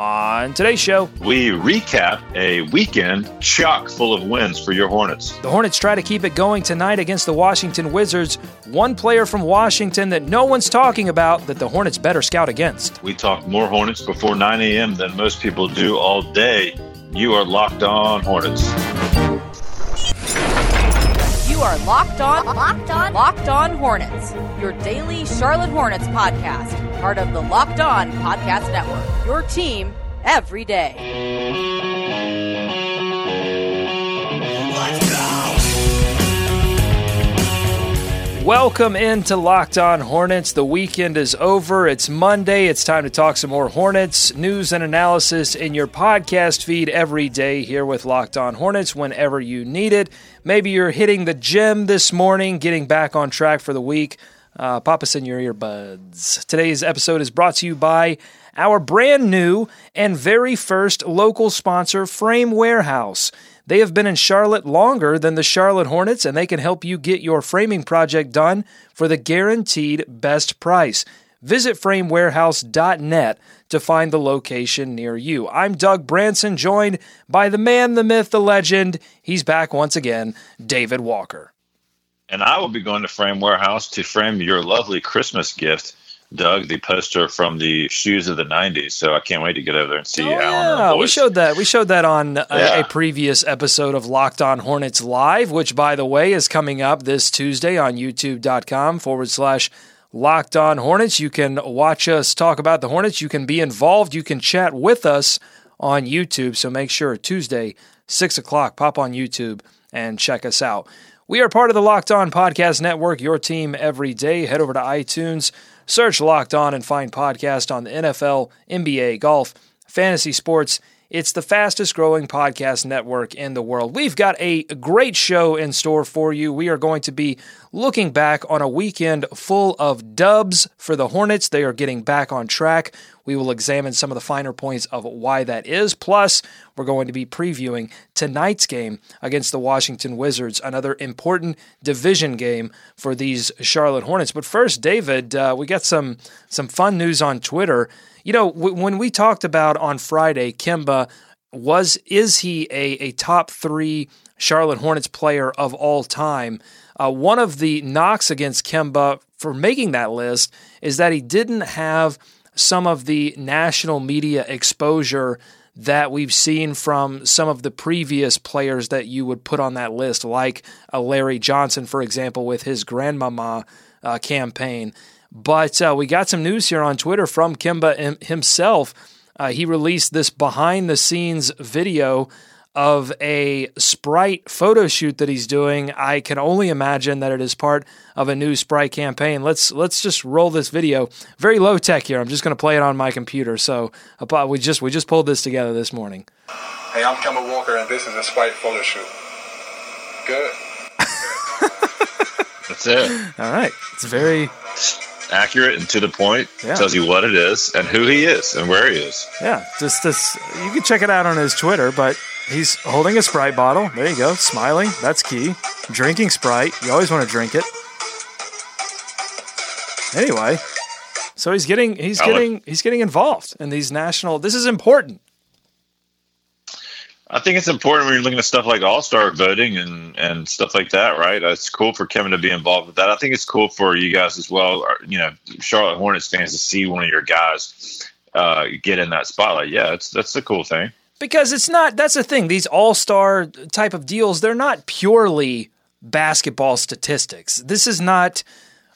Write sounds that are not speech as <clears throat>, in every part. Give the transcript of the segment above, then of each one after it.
On today's show, we recap a weekend chock full of wins for your Hornets. The Hornets try to keep it going tonight against the Washington Wizards. One player from Washington that no one's talking about that the Hornets better scout against. We talk more Hornets before 9 a.m. than most people do all day. You are locked on Hornets. You are locked on, locked on, locked on Hornets. Your daily Charlotte Hornets podcast, part of the Locked On Podcast Network. Your team every day. Welcome into Locked On Hornets. The weekend is over. It's Monday. It's time to talk some more Hornets news and analysis in your podcast feed every day here with Locked On Hornets whenever you need it. Maybe you're hitting the gym this morning, getting back on track for the week. Uh, pop us in your earbuds. Today's episode is brought to you by our brand new and very first local sponsor, Frame Warehouse. They have been in Charlotte longer than the Charlotte Hornets, and they can help you get your framing project done for the guaranteed best price. Visit framewarehouse.net to find the location near you. I'm Doug Branson, joined by the man, the myth, the legend. He's back once again, David Walker. And I will be going to Frame Warehouse to frame your lovely Christmas gift Doug, the poster from the shoes of the '90s. So I can't wait to get over there and see oh, Alan. Yeah, we showed that. We showed that on a, yeah. a, previous episode of Locked On Hornets Live, which, by the way, is coming up this Tuesday on YouTube.com forward slash Locked On Hornets. You can watch us talk about the Hornets. You can be involved. You can chat with us on YouTube. So make sure Tuesday six o'clock. Pop on YouTube and check us out. We are part of the Locked On Podcast Network. Your team every day. Head over to iTunes Search Locked On and find podcast on the NFL, NBA, golf, fantasy sports. It's the fastest growing podcast network in the world. We've got a great show in store for you. We are going to be looking back on a weekend full of dubs for the Hornets. They are getting back on track. We will examine some of the finer points of why that is. Plus, we're going to be previewing tonight's game against the Washington Wizards, another important division game for these Charlotte Hornets. But first, David, uh, we got some some fun news on Twitter. You know, w- when we talked about on Friday, Kemba was is he a, a top three Charlotte Hornets player of all time? Uh, one of the knocks against Kemba for making that list is that he didn't have some of the national media exposure that we've seen from some of the previous players that you would put on that list, like uh, Larry Johnson, for example, with his grandmama uh, campaign. But uh, we got some news here on Twitter from Kemba himself. Uh, he released this behind the scenes video of a Sprite photo shoot that he's doing. I can only imagine that it is part of a new Sprite campaign. Let's let's just roll this video. Very low tech here. I'm just going to play it on my computer. So we just we just pulled this together this morning. Hey, I'm Kemba Walker, and this is a Sprite photo shoot. Good. That's it. All right. It's very accurate and to the point. Yeah. Tells you what it is and who he is and where he is. Yeah, just this. You can check it out on his Twitter, but he's holding a Sprite bottle. There you go, smiling. That's key. Drinking Sprite. You always want to drink it. Anyway, so he's getting he's getting he's getting involved in these national. This is important. I think it's important when you're looking at stuff like All Star voting and and stuff like that, right? It's cool for Kemba to be involved with that. I think it's cool for you guys as well. You know, Charlotte Hornets fans to see one of your guys uh, get in that spotlight. Yeah, it's that's the cool thing. Because it's not. That's the thing. These All Star type of deals, they're not purely basketball statistics. This is not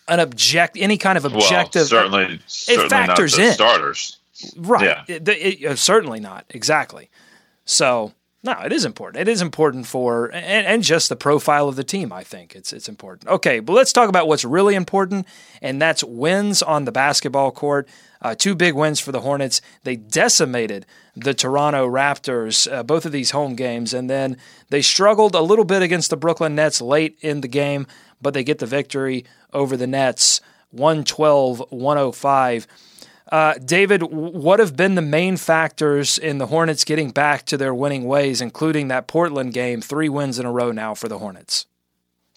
an object, any kind of objective. Well, certainly, it certainly factors in starters. Right. Yeah. It, it, it, certainly not. Exactly. So No, it is important. It is important for and, and, just the profile of the team. I think it's it's important. Okay, but let's talk about what's really important, and that's wins on the basketball court. Uh, two big wins for the Hornets. They decimated the Toronto Raptors, uh, both of these home games, and then they struggled a little bit against the Brooklyn Nets late in the game, but they get the victory over the Nets, 112 105. Uh, David, what have been the main factors in the Hornets getting back to their winning ways, including that Portland game, three wins in a row now for the Hornets?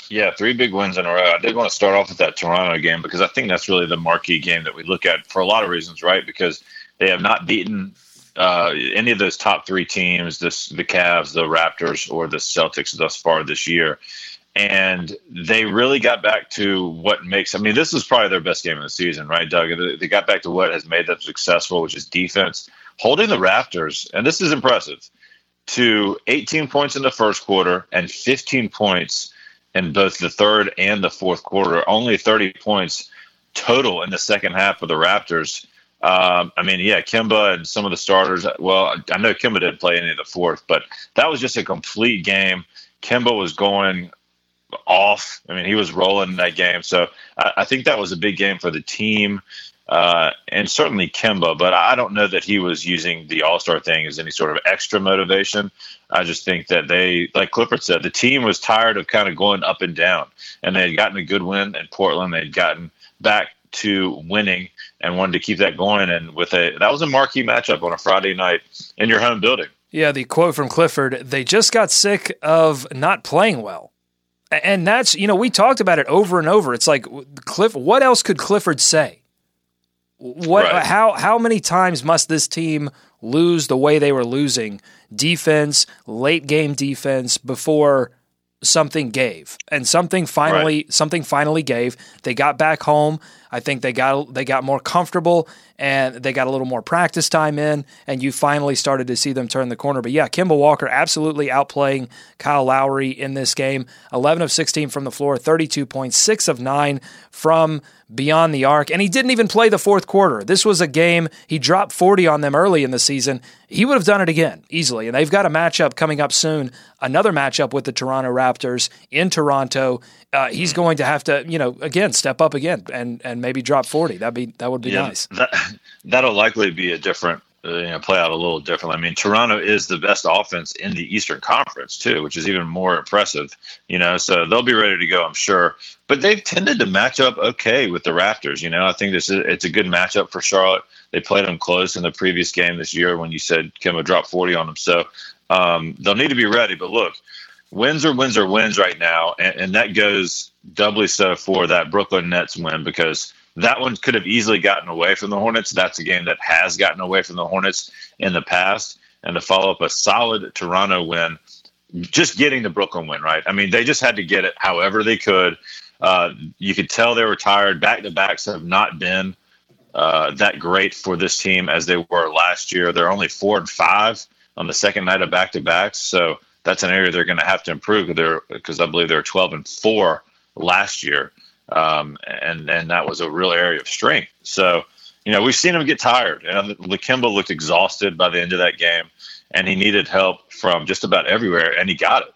Yeah, three big wins in a row. I did want to start off with that Toronto game because I think that's really the marquee game that we look at for a lot of reasons, right? Because they have not beaten uh, any of those top three teams, this, the Cavs, the Raptors, or the Celtics thus far this year and they really got back to what makes. I mean, this is probably their best game of the season, right, Doug? They got back to what has made them successful, which is defense, holding the Raptors, and this is impressive, to 18 points in the first quarter and 15 points in both the third and the fourth quarter. Only 30 points total in the second half for the Raptors. Um, I mean, yeah, Kemba and some of the starters. Well, I know Kemba didn't play any of the fourth, but that was just a complete game. Kemba was going off. I mean, he was rolling in that game. So I, I think that was a big game for the team. Uh, and certainly Kemba, but I don't know that he was using the All Star thing as any sort of extra motivation. I just think that they, like Clifford said, the team was tired of kind of going up and down, and they had gotten a good win in Portland. They'd gotten back to winning and wanted to keep that going. And with a that was a marquee matchup on a Friday night in your home building. Yeah, the quote from Clifford: "They just got sick of not playing well." And that's, you know, we talked about it over and over. It's like Cliff what else could Clifford say? What right. how how many times must this team lose the way they were losing defense, late game defense before something gave. And something finally right. something finally gave. They got back home. I think they got they got more comfortable and they got a little more practice time in, and you finally started to see them turn the corner. But yeah, Kemba Walker absolutely outplaying Kyle Lowry in this game. 11 of 16 from the floor, 32 points, 6 of 9 from beyond the arc, and he didn't even play the fourth quarter. This was a game he dropped 40 on them early in the season. He would have done it again easily, and they've got a matchup coming up soon, another matchup with the Toronto Raptors in Toronto. Uh, he's going to have to, you know, again step up again and and maybe drop 40. That'd be that would be yeah, nice. That, that'll likely be a different uh, you know, play out a little differently. I mean, Toronto is the best offense in the Eastern Conference too, which is even more impressive. You know, so they'll be ready to go, I'm sure. But they've tended to match up okay with the Raptors. You know, I think this is it's a good matchup for Charlotte. They played them close in the previous game this year when you said Kemba dropped 40 on them. So um, they'll need to be ready. But look, wins are wins are wins right now, and, and that goes doubly so for that Brooklyn Nets win because that one could have easily gotten away from the Hornets. That's a game that has gotten away from the Hornets in the past. And to follow up a solid Toronto win, just getting the Brooklyn win, right? I mean, they just had to get it however they could. Uh, you could tell they were tired. Back to backs have not been uh, that great for this team as they were last year. They're only four and five on the second night of back to backs. So that's an area they're going to have to improve because I believe they're 12 and four last year um, and and that was a real area of strength. So, you know, we've seen him get tired. And Lakemba looked exhausted by the end of that game, and he needed help from just about everywhere, and he got it.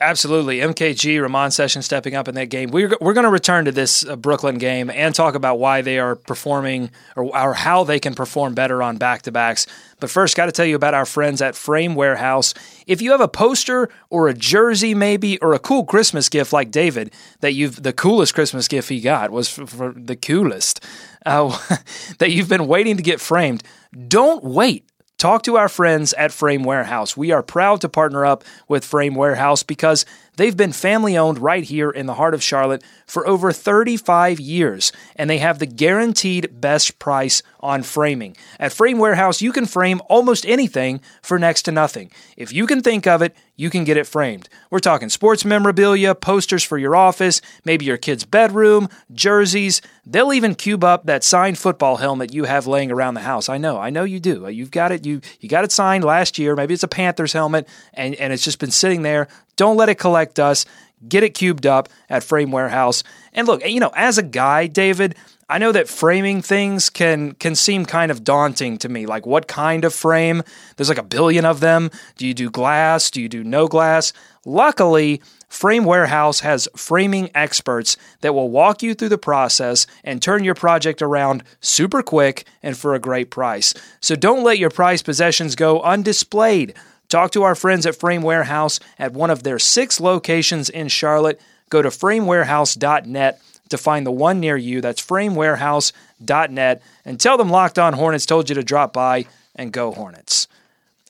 Absolutely. MKG, Ramon Session stepping up in that game. We're, we're going to return to this uh, Brooklyn game and talk about why they are performing or, or how they can perform better on back to backs. But first, got to tell you about our friends at Frame Warehouse. If you have a poster or a jersey, maybe, or a cool Christmas gift like David, that you've the coolest Christmas gift he got was for, for the coolest, uh, <laughs> that you've been waiting to get framed, don't wait Talk to our friends at Frame Warehouse. We are proud to partner up with Frame Warehouse because they've been family owned right here in the heart of Charlotte for over 35 years, and they have the guaranteed best price on framing. At Frame Warehouse, you can frame almost anything for next to nothing. If you can think of it, you can get it framed. We're talking sports memorabilia, posters for your office, maybe your kid's bedroom, jerseys. They'll even cube up that signed football helmet you have laying around the house. I know, I know you do. You've got it. You you got it signed last year. Maybe it's a Panthers helmet, and and it's just been sitting there. Don't let it collect dust. Get it cubed up at Frame Warehouse. And look, you know, as a guy, David, I know that framing things can can seem kind of daunting to me. Like what kind of frame? There's like a billion of them. Do you do glass? Do you do no glass? Luckily, Frame Warehouse has framing experts that will walk you through the process and turn your project around super quick and for a great price. So don't let your prized possessions go undisplayed. Talk to our friends at Frame Warehouse at one of their six locations in Charlotte. Go to framewarehouse.net to find the one near you. That's framewarehouse.net and tell them Locked On Hornets told you to drop by and go Hornets.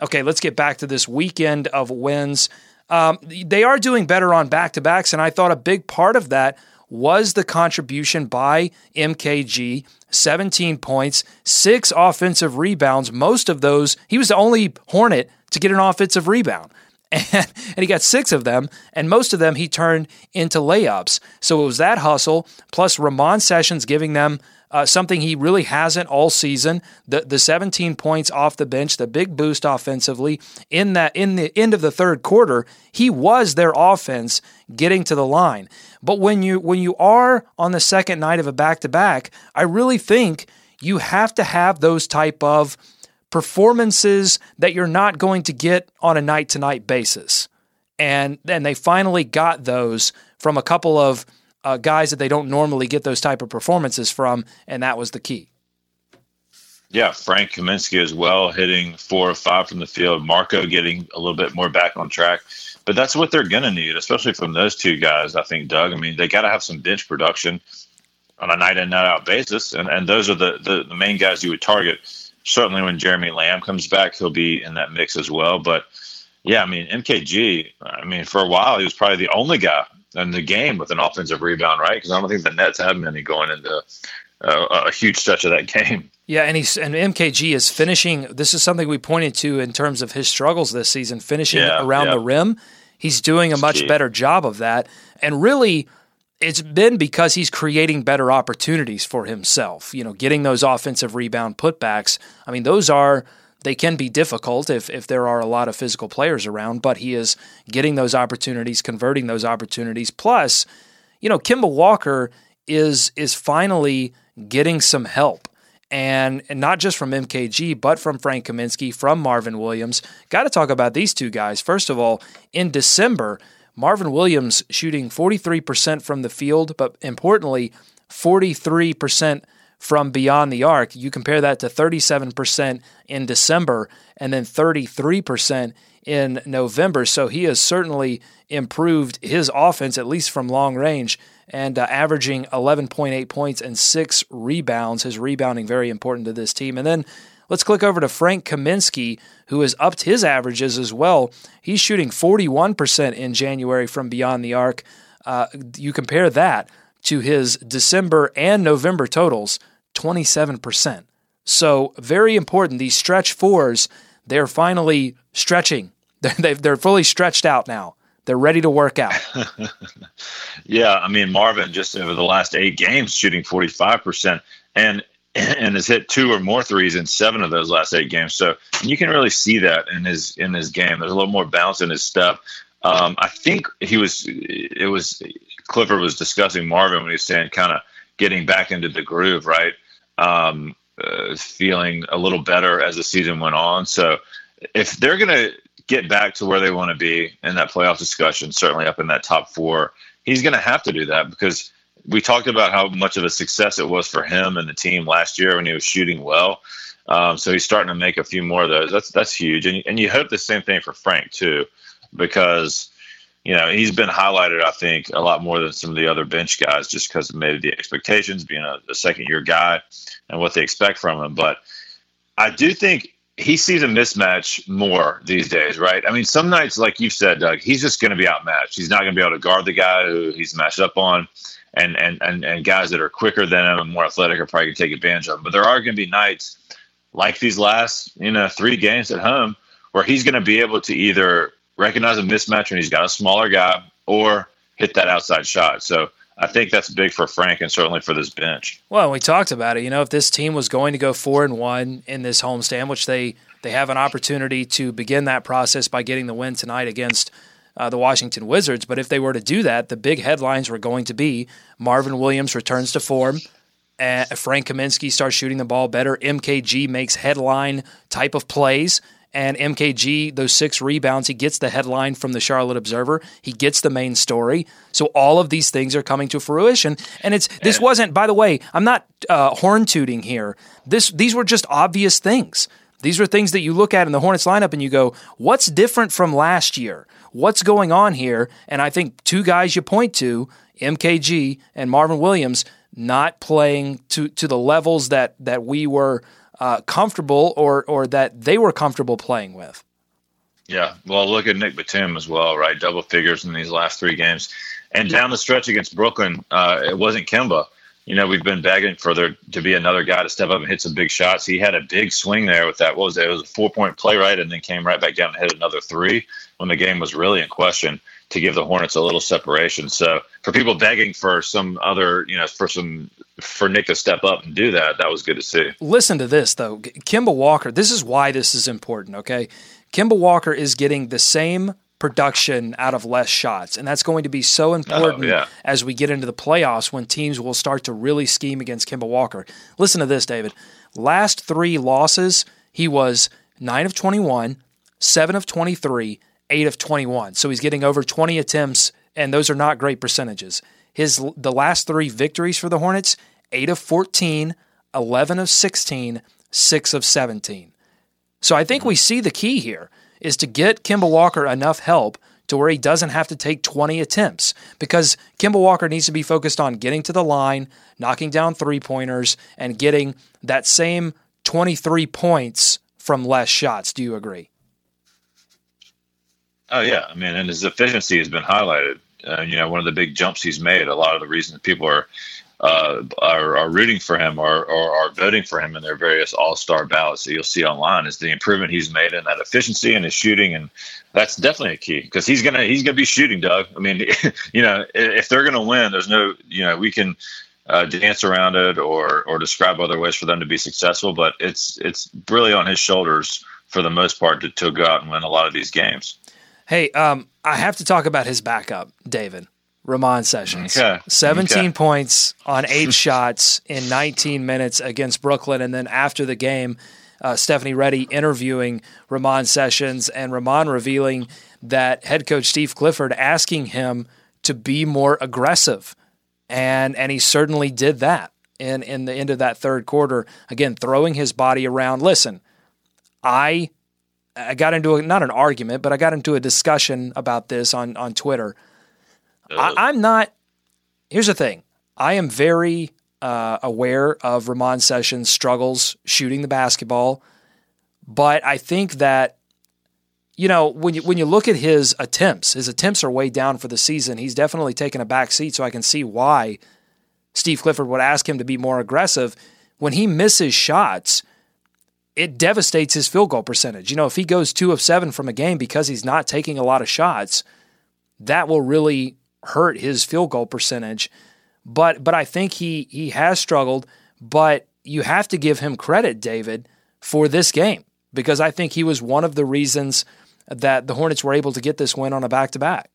Okay, let's get back to this weekend of wins. Um, they are doing better on back to backs, and I thought a big part of that was the contribution by MKG 17 points, six offensive rebounds. Most of those, he was the only Hornet to get an offensive rebound. <laughs> And, and, he got six of them, and most of them he turned into layups. So it was that hustle, plus Ramon Sessions giving them uh, something he really hasn't all season. The the 17 points off the bench, the big boost offensively in that in the end of the third quarter, he was their offense getting to the line. But when you when you are on the second night of a back to back, I really think you have to have those type of performances that you're not going to get on a night to night basis. And then they finally got those from a couple of uh, guys that they don't normally get those type of performances from, and that was the key. Yeah, Frank Kaminsky as well, hitting four or five from the field. Marco getting a little bit more back on track. But that's what they're going to need, especially from those two guys, I think, Doug. I mean, they got to have some bench production on a night in, night out basis. And, and those are the, the, the main guys you would target. Certainly when Jeremy Lamb comes back, he'll be in that mix as well. But yeah, I mean, MKG, I mean, for a while, he was probably the only guy in the game with an offensive rebound, right? Because I don't think the Nets have many going into uh, a huge stretch of that game. Yeah, and he's and MKG is finishing. This is something we pointed to in terms of his struggles this season, finishing yeah, around yeah. the rim. He's doing a much better job of that, and really, it's been because he's creating better opportunities for himself. You know, getting those offensive rebound putbacks. I mean, those are they can be difficult if, if there are a lot of physical players around, but he is getting those opportunities, converting those opportunities. Plus, you know, Kemba Walker is is finally getting some help. And, and not just from MKG, but from Frank Kaminsky, from Marvin Williams. Got to talk about these two guys. First of all, in December, Marvin Williams shooting 43% from the field, but importantly, 43% from beyond the arc. You compare that to 37% in December and then 33% in November. So he has certainly improved his offense, at least from long range, and uh, averaging 11.8 points and six rebounds. His rebounding very important to this team. And then let's click over to Frank Kaminsky, who has upped his averages as well. He's shooting 41% in January from beyond the arc. Uh, you compare that to his December and November totals 27%. So, very important. These stretch fours, they're finally stretching. <laughs> They're, they're fully stretched out now. They're ready to work out. <laughs> yeah, I mean Marvin just over the last eight games shooting forty five percent, and and has hit two or more threes in seven of those last eight games. So you can really see that in his in his game. There's a little more bounce in his step. Um, I think he was it was Clifford was discussing Marvin when he was saying kind of getting back into the groove, right? um, uh, feeling a little better as the season went on. So if they're going to get back to where they want to be in that playoff discussion, certainly up in that top four, he's going to have to do that because we talked about how much of a success it was for him and the team last year when he was shooting well. Um, so he's starting to make a few more of those. That's that's huge, and and you hope the same thing for Frank too, because you know, he's been highlighted, I think, a lot more than some of the other bench guys just because of maybe the expectations, being a, a second year guy and what they expect from him. But I do think he sees a mismatch more these days, right? I mean, some nights, like you've said, Doug, he's just going to be outmatched. He's not going to be able to guard the guy who he's matched up on. And, and, and, and guys that are quicker than him and more athletic are probably going to take advantage of him. But there are going to be nights like these last, you know, three games at home where he's going to be able to either recognize a mismatch when he's got a smaller guy or hit that outside shot. So I think that's big for Frank and certainly for this bench. Well, we talked about it. You know, if this team was going to go four and one in this homestand, which they they have an opportunity to begin that process by getting the win tonight against uh, the Washington Wizards. But if they were to do that, the big headlines were going to be Marvin Williams returns to form, Uh, Frank Kaminsky starts shooting the ball better. MKG makes headline type of plays. And MKG, those six rebounds, he gets the headline from the Charlotte Observer. He gets the main story. So all of these things are coming to fruition. And it's this wasn't, by the way, I'm not uh, horn tooting here. This these were just obvious things. These are things that you look at in the Hornets lineup and you go, what's different from last year? What's going on here? And I think two guys you point to, MKG and Marvin Williams, not playing to to the levels that that we were uh, comfortable or or that they were comfortable playing with. Yeah, well, look at Nick Batum as well, right? Double figures in these last three games, and down the stretch against Brooklyn, uh, it wasn't Kemba. You know, we've been begging for there to be another guy to step up and hit some big shots. He had a big swing there with that. What was it? It was a four point play, right? And then came right back down and hit another three when the game was really in question to give the Hornets a little separation. So for people begging for some other, you know, for some for Nick to step up and do that, that was good to see. Listen to this though, Kemba Walker. This is why this is important. Okay, Kemba Walker is getting the same production out of less shots, and that's going to be so oh, important oh, yeah. as we get into the playoffs when teams will start to really scheme against Kemba Walker. Listen to this, David. Last three losses, he was nine of twenty-one, seven of twenty-three, eight of twenty-one. So he's getting over twenty attempts, and those are not great percentages. His the last three victories for the Hornets, 8 of 14, 11 of 16, 6 of 17. So I think we mm-hmm. see the key here is to get Kemba Walker enough help to where he doesn't have to take 20 attempts because Kemba Walker needs to be focused on getting to the line, knocking down three-pointers and getting that same 23 points from less shots. Do you agree? Oh yeah, I mean, and his efficiency has been highlighted. Uh, you know, one of the big jumps he's made. A lot of the reasons people are uh, are, are, rooting for him or, or, are voting for him in their various All Star ballots that you'll see online is the improvement he's made in that efficiency and his shooting, and that's definitely a key because he's gonna he's gonna be shooting, Doug. I mean, <laughs> you know, if they're gonna win, there's no you know we can. Uh, dance around it or or describe other ways for them to be successful, but it's it's really on his shoulders for the most part to, to go out and win a lot of these games. Hey, um, I have to talk about his backup, David. Ramon Sessions. Okay. 17 okay. points on eight <laughs> shots in 19 minutes against Brooklyn. And then after the game, uh, Stephanie Ready interviewing Ramon Sessions and Ramon revealing that head coach Steve Clifford asking him to be more aggressive. And, and he certainly did that in, in the end of that third quarter. Again, throwing his body around. Listen, I I got into a, not an argument, but I got into a discussion about this on on Twitter. I, am not. Here's the thing. I am very uh, aware of Ramon Sessions' struggles shooting the basketball, but I think that you know when you when you look at his attempts, his attempts are way down for the season. He's definitely taken a back seat, so I can see why Steve Clifford would ask him to be more aggressive. When he misses shots, it devastates his field goal percentage. You know, if he goes two of seven from a game because he's not taking a lot of shots, that will really hurt his field goal percentage. But but I think he he has struggled. But you have to give him credit, David, for this game because I think he was one of the reasons that the Hornets were able to get this win on a back to back.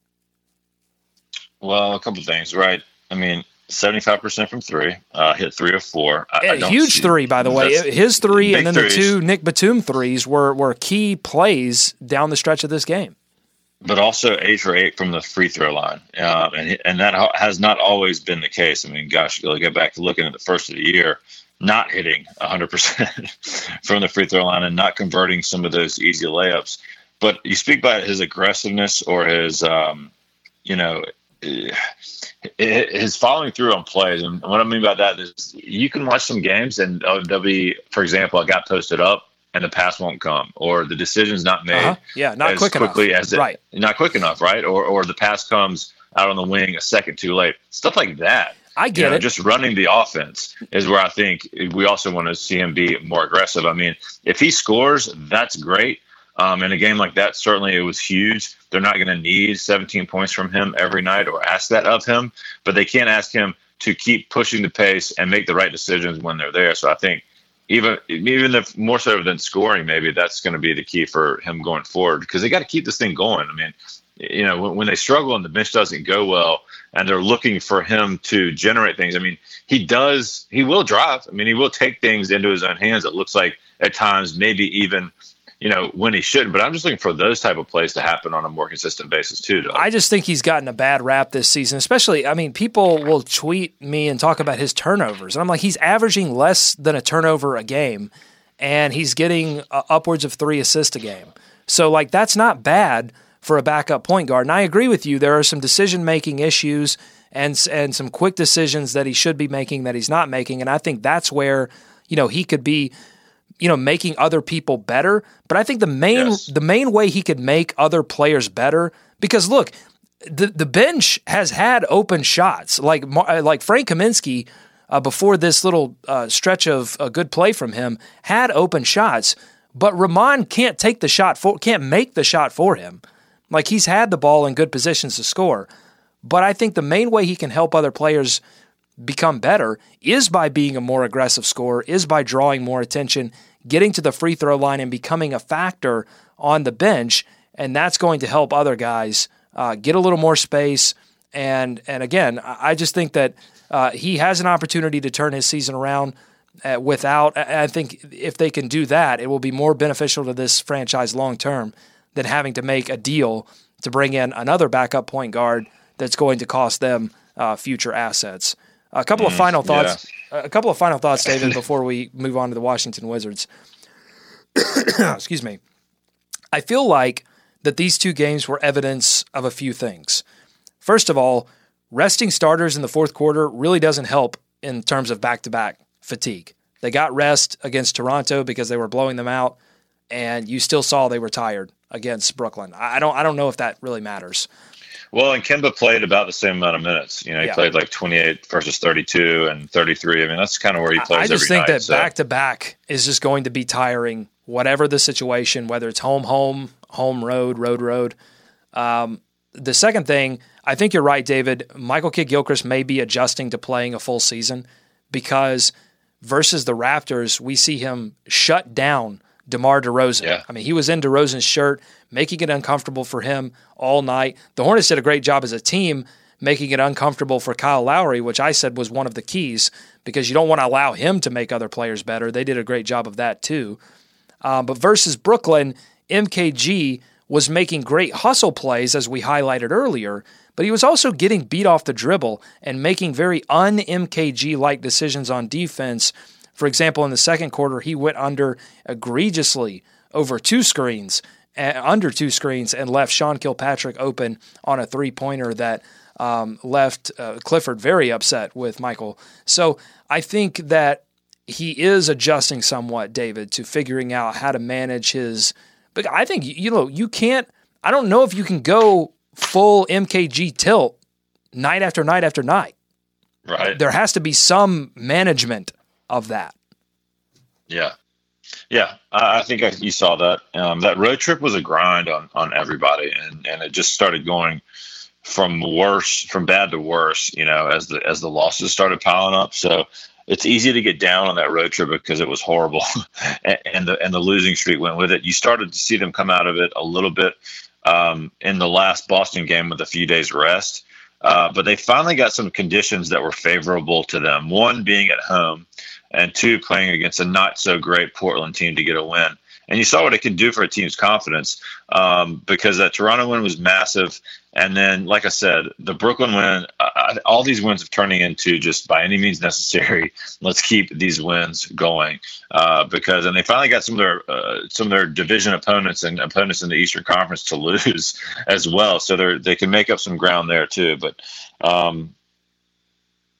Well, a couple things, right? I mean, 75% from three, uh, hit three of four. A huge three, by the way. His three and then threes. the two Nick Batum threes were, were key plays down the stretch of this game. But also eight for eight from the free throw line. Uh, and, and that has not always been the case. I mean, gosh, you go back to looking at the first of the year, not hitting 100% <laughs> from the free throw line and not converting some of those easy layups. But you speak about his aggressiveness or his, um, you know, his following through on plays, and what I mean by that is you can watch some games and there'll be, for example, I got posted up and the pass won't come, or the decision's not made. Uh-huh. Yeah, not as quick quickly enough. as it, right, not quick enough, right? Or or the pass comes out on the wing a second too late. Stuff like that. I get you know, it. Just running the offense is where I think we also want to see him be more aggressive. I mean, if he scores, that's great. Um, in a game like that, certainly it was huge. They're not going to need 17 points from him every night or ask that of him, but they can't ask him to keep pushing the pace and make the right decisions when they're there. So I think even even if more so than scoring, maybe that's going to be the key for him going forward because they got to keep this thing going. I mean, you know, when, when they struggle and the bench doesn't go well, and they're looking for him to generate things. I mean, he does. He will drive. I mean, he will take things into his own hands. It looks like at times, maybe even you know, when he shouldn't. But I'm just looking for those type of plays to happen on a more consistent basis too. I just think he's gotten a bad rap this season, especially. I mean, people will tweet me and talk about his turnovers, and I'm like, he's averaging less than a turnover a game, and he's getting uh, upwards of three assists a game. So, like, that's not bad for a backup point guard. And I agree with you. There are some decision making issues and and some quick decisions that he should be making that he's not making, and I think that's where you know he could be you know making other people better but i think the main yes. the main way he could make other players better because look the the bench has had open shots like uh, like Frank Kaminsky uh, before this little uh, stretch of a good play from him had open shots but Ramon can't take the shot for can't make the shot for him like he's had the ball in good positions to score but I think the main way he can help other players become better is by being a more aggressive scorer is by drawing more attention getting to the free throw line and becoming a factor on the bench. And that's going to help other guys uh, get a little more space. And, and again, I just think that uh, he has an opportunity to turn his season around uh, without, I think if they can do that, it will be more beneficial to this franchise long term than having to make a deal to bring in another backup point guard that's going to cost them uh, future assets. A couple mm, of final thoughts. Yeah. A couple of final thoughts, David, before we move on to the Washington Wizards. <coughs> Excuse me. I feel like that these two games were evidence of a few things. First of all, resting starters in the fourth quarter really doesn't help in terms of back to back fatigue. They got rest against Toronto because they were blowing them out, and you still saw they were tired against Brooklyn. I don't I don't know if that really matters. Well, and Kemba played about the same amount of minutes. You know, he yeah. played like 28 versus 32 and 33. I mean, that's kind of where he plays. I just think night, that back to back is just going to be tiring, whatever the situation, whether it's home, home, home, road, road, road. Um, the second thing, I think you're right, David. Michael Kidd Gilchrist may be adjusting to playing a full season because versus the Raptors, we see him shut down DeMar DeRozan. Yeah. I mean, he was in DeRozan's shirt, making it uncomfortable for him all night. The Hornets did a great job as a team making it uncomfortable for Kyle Lowry, which I said was one of the keys because you don't want to allow him to make other players better. They did a great job of that too. Um, but versus Brooklyn, MKG was making great hustle plays, as we highlighted earlier, but he was also getting beat off the dribble and making very un MKG like decisions on defense for example, in the second quarter, he went under egregiously over two screens, uh, under two screens, and left Sean Kilpatrick open on a three pointer that um, left uh, Clifford very upset with Michael. So I think that he is adjusting somewhat, David, to figuring out how to manage his. But I think you know you can't. I don't know if you can go full MKG tilt night after night after night. Right. There has to be some management of that. Yeah. Yeah, I think I, you saw that. Um, that road trip was a grind on, on everybody, and, and it just started going from worse, from bad to worse. You know, as the as the losses started piling up. So it's easy to get down on that road trip because it was horrible, <laughs> and the and the losing streak went with it. You started to see them come out of it a little bit um, in the last Boston game with a few days rest, uh, but they finally got some conditions that were favorable to them. One being at home and two playing against a not so great Portland team to get a win. And you saw what it can do for a team's confidence um, because that Toronto win was massive. And then, like I said, the Brooklyn win, uh, all these wins are turning into just by any means necessary. <laughs> Let's keep these wins going uh, because, and they finally got some of their uh, some of their division opponents and opponents in the Eastern Conference to <laughs> lose as well. So they they can make up some ground there too. But um,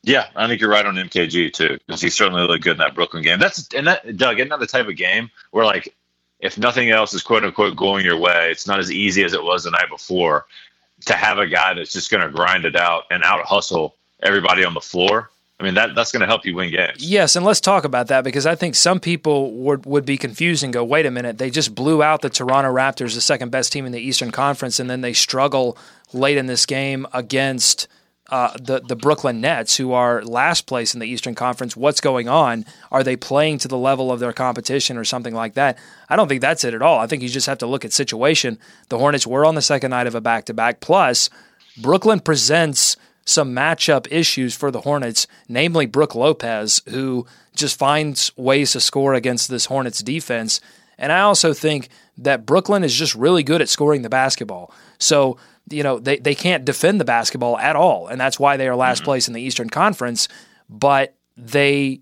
yeah, I think you're right on MKG too, because he certainly looked good in that Brooklyn game. That's and that Doug, isn't that the type of game where like if nothing else is quote unquote going your way, it's not as easy as it was the night before to have a guy that's just going to grind it out and out hustle everybody on the floor. I mean that that's going to help you win games. Yes, and let's talk about that because I think some people would would be confused and go, "Wait a minute, they just blew out the Toronto Raptors, the second best team in the Eastern Conference, and then they struggle late in this game against." Uh, the the Brooklyn Nets, who are last place in the Eastern Conference. What's going on? Are they playing to the level of their competition or something like that? I don't think that's it at all. I think you just have to look at situation. The Hornets were on the second night of a back to back. Plus, Brooklyn presents some matchup issues for the Hornets, namely Brook Lopez, who just finds ways to score against this Hornets defense. And I also think that Brooklyn is just really good at scoring the basketball. So you know, they, they can't defend the basketball at all. And that's why they are last mm-hmm. place in the Eastern Conference. But they,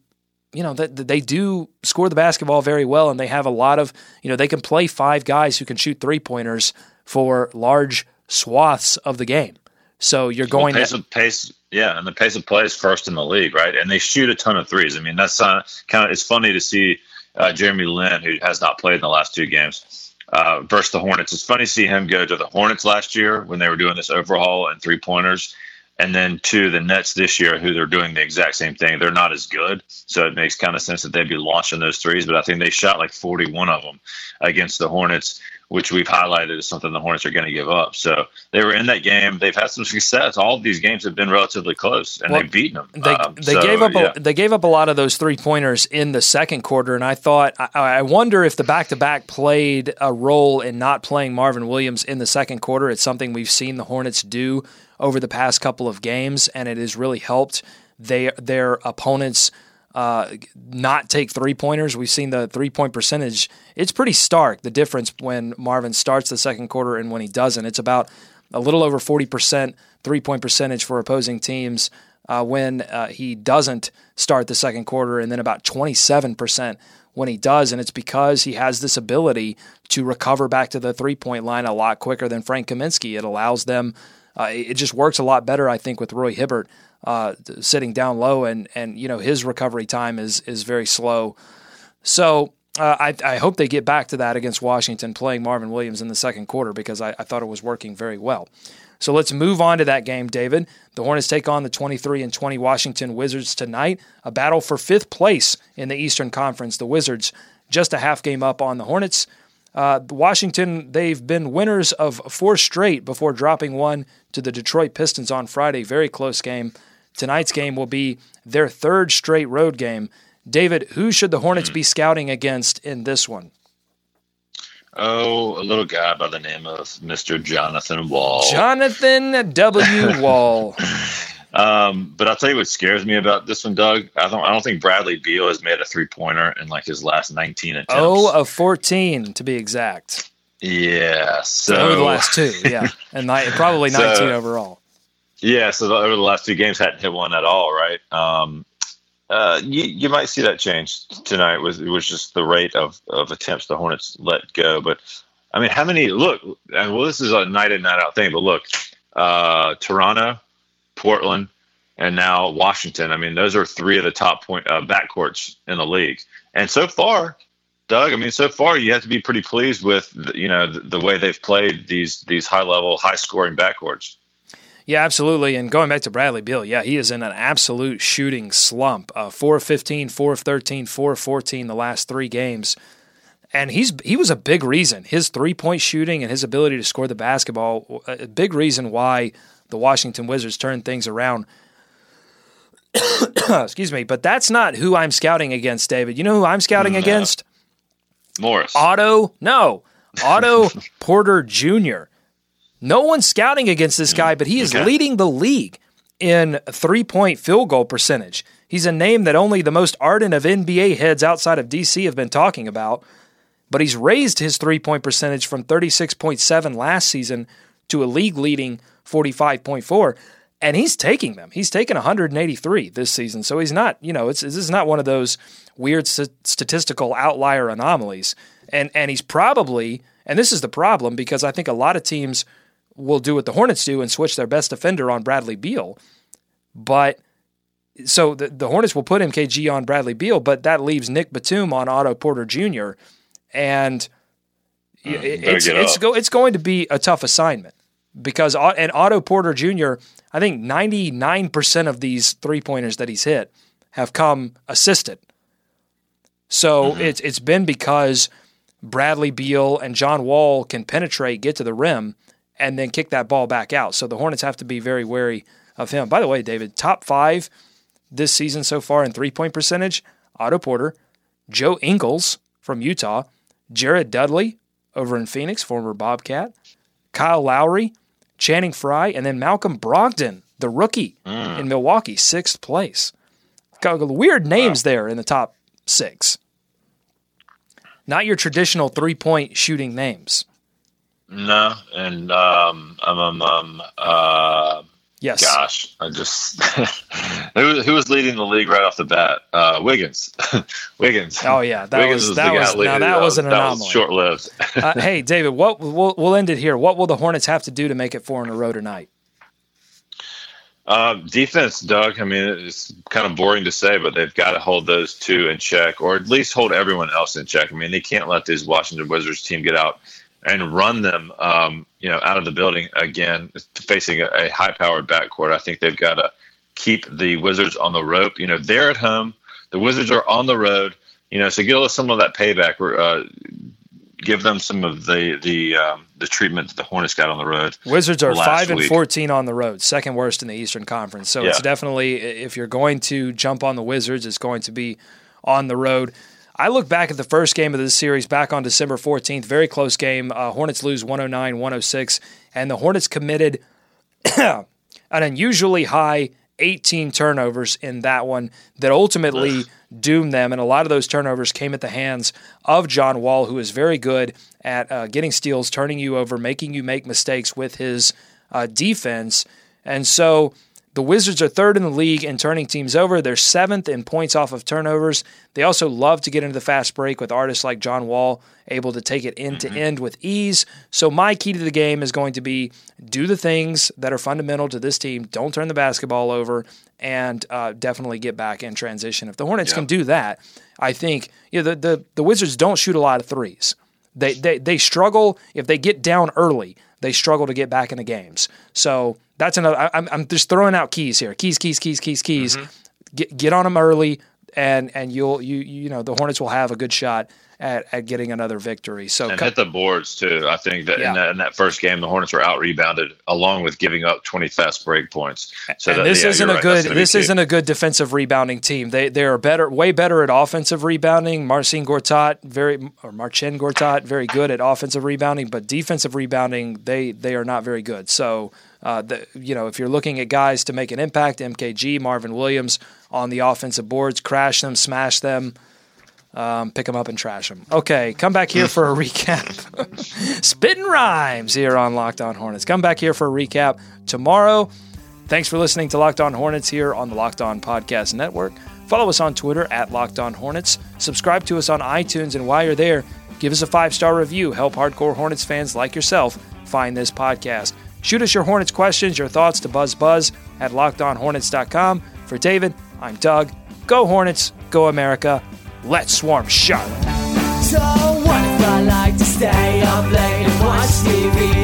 you know, they, they do score the basketball very well. And they have a lot of, you know, they can play five guys who can shoot three pointers for large swaths of the game. So you're going well, pace to of pace, yeah, and the pace of play is first in the league, right? And they shoot a ton of threes. I mean, that's uh, kind of it's funny to see uh, Jeremy Lin, who has not played in the last two games, uh, versus the Hornets. It's funny to see him go to the Hornets last year when they were doing this overhaul and three pointers, and then to the Nets this year, who they're doing the exact same thing. They're not as good, so it makes kind of sense that they'd be launching those threes. But I think they shot like 41 of them against the Hornets which we've highlighted as something the Hornets are going to give up. So they were in that game. They've had some success. All of these games have been relatively close, and well, they've beaten them. They, um, they so, gave up yeah. a, they gave up a lot of those three pointers in the second quarter, and I thought I, I wonder if the back to back played a role in not playing Marvin Williams in the second quarter. It's something we've seen the Hornets do over the past couple of games, and it has really helped they their opponents uh, not take three pointers. We've seen the three point percentage. It's pretty stark the difference when Marvin starts the second quarter and when he doesn't. It's about a little over 40% three point percentage for opposing teams uh, when uh, he doesn't start the second quarter, and then about 27% when he does. And it's because he has this ability to recover back to the three point line a lot quicker than Frank Kaminsky. It allows them, uh, it just works a lot better, I think, with Roy Hibbert uh, sitting down low, and and you know his recovery time is is very slow. So uh, I, I hope they get back to that against Washington, playing Marvin Williams in the second quarter because I, I thought it was working very well. So let's move on to that game, David. The Hornets take on the 23 and 20 Washington Wizards tonight, a battle for fifth place in the Eastern Conference. The Wizards just a half game up on the Hornets. Uh, Washington, they've been winners of four straight before dropping one to the Detroit Pistons on Friday. Very close game. Tonight's game will be their third straight road game. David, who should the Hornets be scouting against in this one? Oh, a little guy by the name of Mr. Jonathan Wall. Jonathan W. <laughs> Wall. um, but I'll tell you what scares me about this one, Doug. I don't. I don't think Bradley Beal has made a three pointer in like his last nineteen attempts. Oh, of fourteen to be exact. Yeah. So over the last two, yeah, and probably <laughs> nineteen so, overall. Yeah, so over the last two games, hadn't hit one at all, right? Um, uh, you, you might see that change tonight. Was it was just the rate of, of attempts the Hornets let go. But I mean, how many? Look, and well, this is a night in night out thing. But look, uh, Toronto, Portland, and now Washington. I mean, those are three of the top point uh, backcourts in the league. And so far, Doug, I mean, so far you have to be pretty pleased with you know the, the way they've played these these high level, high scoring backcourts. Yeah, absolutely. And going back to Bradley Beal, yeah, he is in an absolute shooting slump. Uh, 4 of 15, 4 of 13, 4 of 14 the last three games. And he's he was a big reason. His three point shooting and his ability to score the basketball, a big reason why the Washington Wizards turned things around. <coughs> Excuse me, but that's not who I'm scouting against, David. You know who I'm scouting no. against? Morris. Otto, no, Otto <laughs> Porter Jr. No one's scouting against this guy, mm. but he is okay. leading the league in three point field goal percentage. He's a name that only the most ardent of NBA heads outside of DC have been talking about, but he's raised his three point percentage from 36.7 last season to a league leading 45.4. And he's taking them. He's taken 183 this season. So he's not, you know, it's, this is not one of those weird statistical outlier anomalies. And, and he's probably, and this is the problem because I think a lot of teams will do what the Hornets do and switch their best defender on Bradley Beal. But so the, the Hornets will put MKG on Bradley Beal, but that leaves Nick Batum on Otto Porter Jr. And mm, it, it's it's, go, it's going to be a tough assignment because and Otto Porter Jr. I think ninety nine percent of these three pointers that he's hit have come assisted. So mm-hmm. it's it's been because Bradley Beal and John Wall can penetrate, get to the rim, and then kick that ball back out. So the Hornets have to be very wary of him. By the way, David, top five this season so far in three point percentage Otto Porter, Joe Ingles from Utah, Jared Dudley over in Phoenix, former Bobcat, Kyle Lowry, Channing Frye, and then Malcolm Brogdon, the rookie mm. in Milwaukee, sixth place. Got weird names wow. there in the top six. Not your traditional three point shooting names. No, and um, um, um, um uh, yes. Gosh, I just <laughs> who, who was leading the league right off the bat? Uh, Wiggins. <laughs> Wiggins. Oh yeah, that Wiggins was that was now that was an anomaly. Short lived. uh, <laughs> hey, David, what we'll, we'll end it here. What will the Hornets have to do to make it four in a row tonight? Uh, defense, Doug. I mean, it's kind of boring to say, but they've got to hold those two in check, or at least hold everyone else in check. I mean, they can't let this Washington Wizards team get out and run them, um, you know, out of the building again, facing a, a high-powered backcourt. I think they've got to keep the Wizards on the rope. You know, they're at home. The Wizards are on the road. You know, so get them some of that payback. Uh, give them some of the the um, the treatment that the Hornets got on the road. Wizards are five and fourteen on the road, second worst in the Eastern Conference. So yeah. it's definitely if you're going to jump on the Wizards, it's going to be on the road. I look back at the first game of this series back on December 14th, very close game. Uh, Hornets lose 109 106, and the Hornets committed <clears throat> an unusually high 18 turnovers in that one that ultimately doomed them. And a lot of those turnovers came at the hands of John Wall, who is very good at uh, getting steals, turning you over, making you make mistakes with his uh, defense. And so the Wizards are third in the league in turning teams over. They're seventh in points off of turnovers. They also love to get into the fast break with artists like John Wall, able to take it end to mm-hmm. end with ease. So, my key to the game is going to be do the things that are fundamental to this team. Don't turn the basketball over, and uh, definitely get back in transition. If the Hornets can do that, I think you know, the, the, the Wizards don't shoot a lot of threes. They, they, they struggle if they get down early they struggle to get back in the games. So that's another. I, am I'm just throwing out keys here. Keys, keys, keys, keys, keys. Mm-hmm. Get get on them early, and and you'll you you know the Hornets will have a good shot at, at getting another victory. So and hit the boards too. I think that, yeah. in that in that first game, the Hornets were out rebounded along with giving up 20 fast break points. So that, this yeah, isn't a right, good this isn't a good defensive rebounding team. They they are better, way better at offensive rebounding. Marcin Gortat very or Marcin Gortat very good at offensive rebounding, but defensive rebounding they they are not very good. So. Uh, the, you know, if you're looking at guys to make an impact, MKG, Marvin Williams on the offensive boards, crash them, smash them, um, pick them up and trash them. Okay, come back here for a <laughs> recap. <laughs> Spitting rhymes here on Locked On Hornets. Come back here for a recap tomorrow. Thanks for listening to Locked On Hornets here on the Locked On Podcast Network. Follow us on Twitter at Locked On Hornets. Subscribe to us on iTunes, and while you're there, give us a five star review. Help hardcore Hornets fans like yourself find this podcast. Shoot us your Hornets questions, your thoughts to Buzz Buzz at lockedonhornets.com. For David, I'm Doug. Go Hornets, go America. Let's swarm Charlotte. So what if I like to stay up late and watch TV?